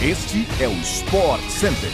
Este é o Sport Center.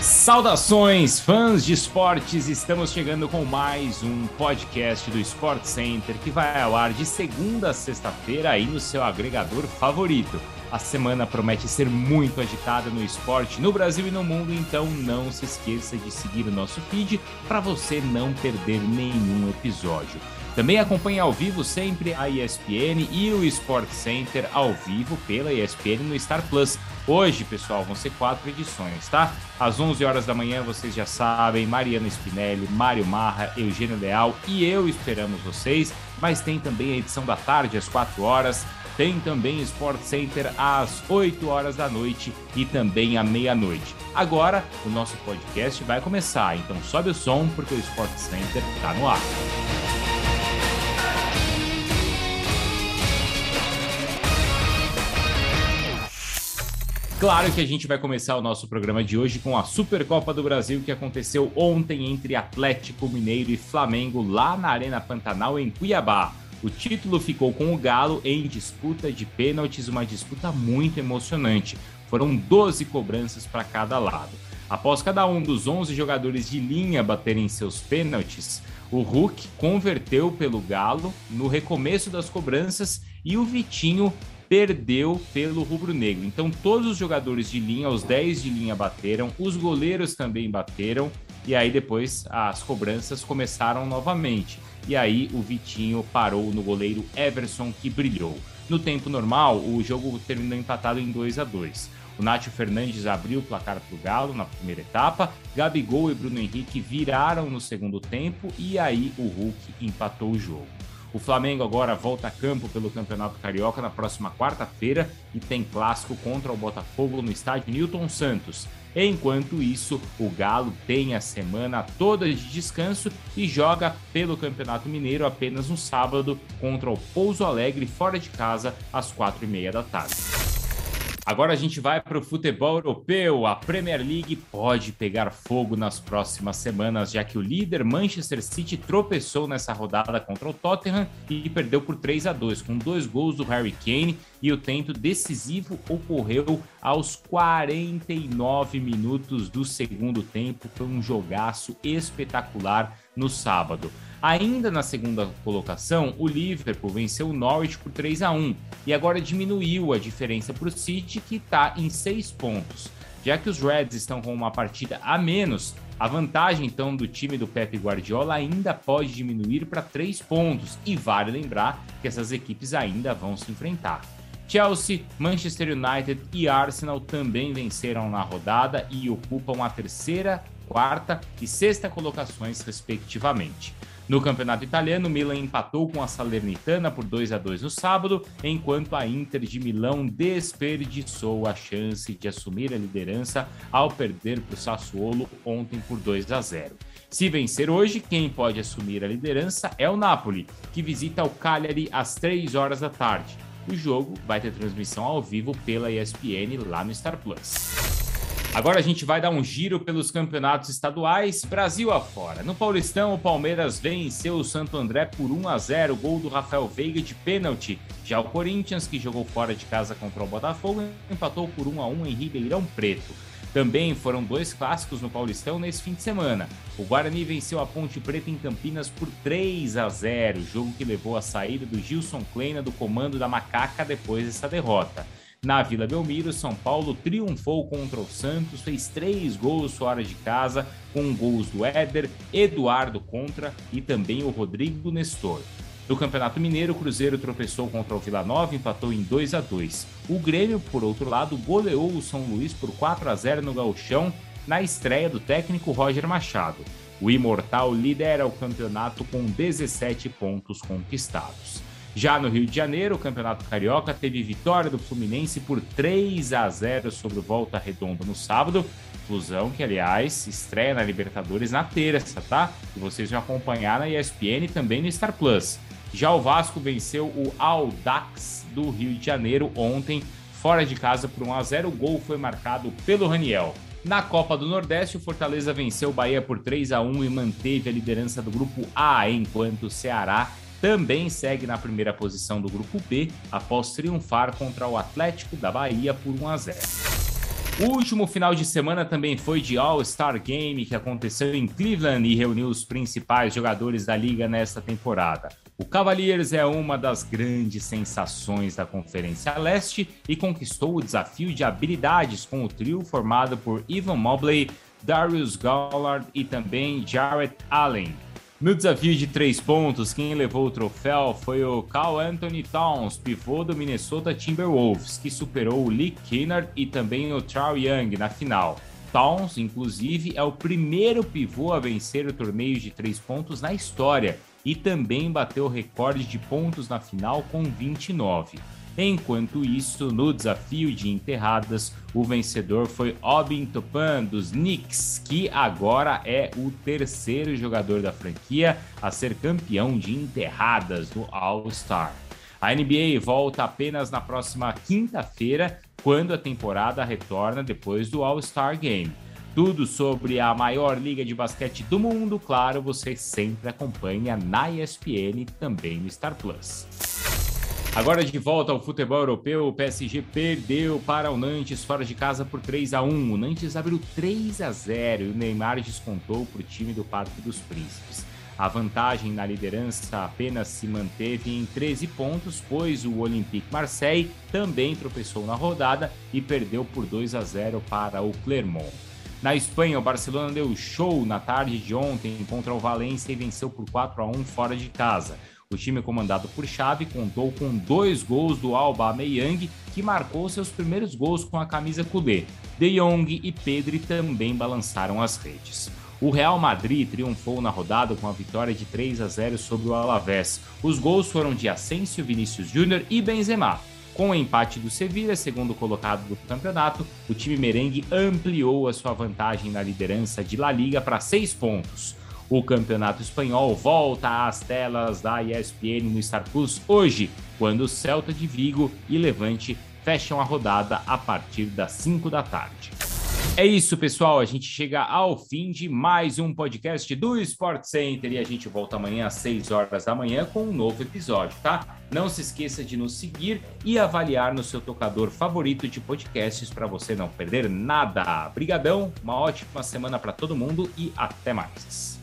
Saudações, fãs de esportes! Estamos chegando com mais um podcast do Sport Center que vai ao ar de segunda a sexta-feira aí no seu agregador favorito. A semana promete ser muito agitada no esporte no Brasil e no mundo, então não se esqueça de seguir o nosso feed para você não perder nenhum episódio. Também acompanhe ao vivo sempre a ESPN e o Sport Center ao vivo pela ESPN no Star Plus. Hoje, pessoal, vão ser quatro edições, tá? Às 11 horas da manhã, vocês já sabem, Mariana Spinelli, Mário Marra, Eugênio Leal e eu esperamos vocês. Mas tem também a edição da tarde, às 4 horas. Tem também Sport Center às 8 horas da noite e também à meia-noite. Agora, o nosso podcast vai começar, então sobe o som porque o Sport Center está no ar. Claro que a gente vai começar o nosso programa de hoje com a Supercopa do Brasil que aconteceu ontem entre Atlético Mineiro e Flamengo lá na Arena Pantanal em Cuiabá. O título ficou com o Galo em disputa de pênaltis, uma disputa muito emocionante. Foram 12 cobranças para cada lado. Após cada um dos 11 jogadores de linha baterem seus pênaltis, o Hulk converteu pelo Galo no recomeço das cobranças e o Vitinho perdeu pelo rubro-negro. Então, todos os jogadores de linha, os 10 de linha bateram, os goleiros também bateram, e aí depois as cobranças começaram novamente. E aí o Vitinho parou no goleiro Everson, que brilhou. No tempo normal, o jogo terminou empatado em 2 a 2 o Nátio Fernandes abriu o placar para o Galo na primeira etapa, Gabigol e Bruno Henrique viraram no segundo tempo e aí o Hulk empatou o jogo. O Flamengo agora volta a campo pelo Campeonato Carioca na próxima quarta-feira e tem clássico contra o Botafogo no estádio Newton Santos. Enquanto isso, o Galo tem a semana toda de descanso e joga pelo Campeonato Mineiro apenas no sábado contra o Pouso Alegre fora de casa às quatro e meia da tarde. Agora a gente vai para o futebol europeu. A Premier League pode pegar fogo nas próximas semanas, já que o líder Manchester City tropeçou nessa rodada contra o Tottenham e perdeu por 3 a 2, com dois gols do Harry Kane. E o tento decisivo ocorreu aos 49 minutos do segundo tempo. Foi um jogaço espetacular no sábado. Ainda na segunda colocação, o Liverpool venceu o Norwich por 3 a 1 e agora diminuiu a diferença para o City, que está em 6 pontos. Já que os Reds estão com uma partida a menos, a vantagem então do time do Pep Guardiola ainda pode diminuir para 3 pontos, e vale lembrar que essas equipes ainda vão se enfrentar. Chelsea, Manchester United e Arsenal também venceram na rodada e ocupam a terceira, quarta e sexta colocações, respectivamente. No campeonato italiano, Milan empatou com a Salernitana por 2 a 2 no sábado, enquanto a Inter de Milão desperdiçou a chance de assumir a liderança ao perder para o Sassuolo ontem por 2 a 0. Se vencer hoje, quem pode assumir a liderança é o Napoli, que visita o Cagliari às 3 horas da tarde. O jogo vai ter transmissão ao vivo pela ESPN lá no Star Plus. Agora a gente vai dar um giro pelos campeonatos estaduais, Brasil afora. No Paulistão, o Palmeiras venceu o Santo André por 1 a 0, gol do Rafael Veiga de pênalti. Já o Corinthians, que jogou fora de casa contra o Botafogo, empatou por 1 a 1 em Ribeirão Preto. Também foram dois clássicos no Paulistão nesse fim de semana. O Guarani venceu a Ponte Preta em Campinas por 3 a 0, jogo que levou à saída do Gilson Kleina do comando da Macaca depois dessa derrota. Na Vila Belmiro, São Paulo triunfou contra o Santos, fez três gols fora de casa, com gols do Éder, Eduardo Contra e também o Rodrigo Nestor. No Campeonato Mineiro, o Cruzeiro tropeçou contra o Vila Nova e empatou em 2 a 2. O Grêmio, por outro lado, goleou o São Luís por 4 a 0 no Gauchão na estreia do técnico Roger Machado. O Imortal lidera o campeonato com 17 pontos conquistados. Já no Rio de Janeiro, o Campeonato Carioca teve vitória do Fluminense por 3 a 0 sobre o Volta Redonda no sábado. Fusão que, aliás, estreia na Libertadores na terça, tá? E vocês vão acompanhar na ESPN e também no Star Plus. Já o Vasco venceu o Aldax do Rio de Janeiro ontem, fora de casa por 1 a 0. O gol foi marcado pelo Raniel. Na Copa do Nordeste, o Fortaleza venceu o Bahia por 3 a 1 e manteve a liderança do grupo A, enquanto o Ceará também segue na primeira posição do grupo B após triunfar contra o Atlético da Bahia por 1 a 0. O último final de semana também foi de All-Star Game, que aconteceu em Cleveland e reuniu os principais jogadores da liga nesta temporada. O Cavaliers é uma das grandes sensações da Conferência Leste e conquistou o desafio de habilidades com o trio formado por Ivan Mobley, Darius Garland e também Jarrett Allen. No desafio de três pontos, quem levou o troféu foi o Carl Anthony Towns, pivô do Minnesota Timberwolves, que superou o Lee Kennard e também o Charles Young na final. Towns, inclusive, é o primeiro pivô a vencer o torneio de três pontos na história e também bateu o recorde de pontos na final com 29. Enquanto isso, no desafio de enterradas, o vencedor foi Obin Topan dos Knicks, que agora é o terceiro jogador da franquia a ser campeão de enterradas no All-Star. A NBA volta apenas na próxima quinta-feira, quando a temporada retorna depois do All-Star Game. Tudo sobre a maior liga de basquete do mundo, claro, você sempre acompanha na ESPN também no Star Plus. Agora de volta ao futebol europeu, o PSG perdeu para o Nantes fora de casa por 3 a 1. O Nantes abriu 3 a 0 e o Neymar descontou para o time do Parque dos Príncipes. A vantagem na liderança apenas se manteve em 13 pontos, pois o Olympique Marseille também tropeçou na rodada e perdeu por 2 a 0 para o Clermont. Na Espanha, o Barcelona deu show na tarde de ontem contra o Valência e venceu por 4 a 1 fora de casa. O time comandado por Xavi contou com dois gols do Alba Meyang, que marcou seus primeiros gols com a camisa culé. De Jong e Pedri também balançaram as redes. O Real Madrid triunfou na rodada com a vitória de 3 a 0 sobre o Alavés. Os gols foram de Asensio, Vinícius Júnior e Benzema. Com o empate do Sevilla, segundo colocado do campeonato, o time merengue ampliou a sua vantagem na liderança de La Liga para seis pontos. O Campeonato Espanhol volta às telas da ESPN no Star Plus hoje, quando o Celta de Vigo e Levante fecham a rodada a partir das 5 da tarde. É isso, pessoal. A gente chega ao fim de mais um podcast do Sport Center e a gente volta amanhã às 6 horas da manhã com um novo episódio, tá? Não se esqueça de nos seguir e avaliar no seu tocador favorito de podcasts para você não perder nada. Obrigadão, uma ótima semana para todo mundo e até mais.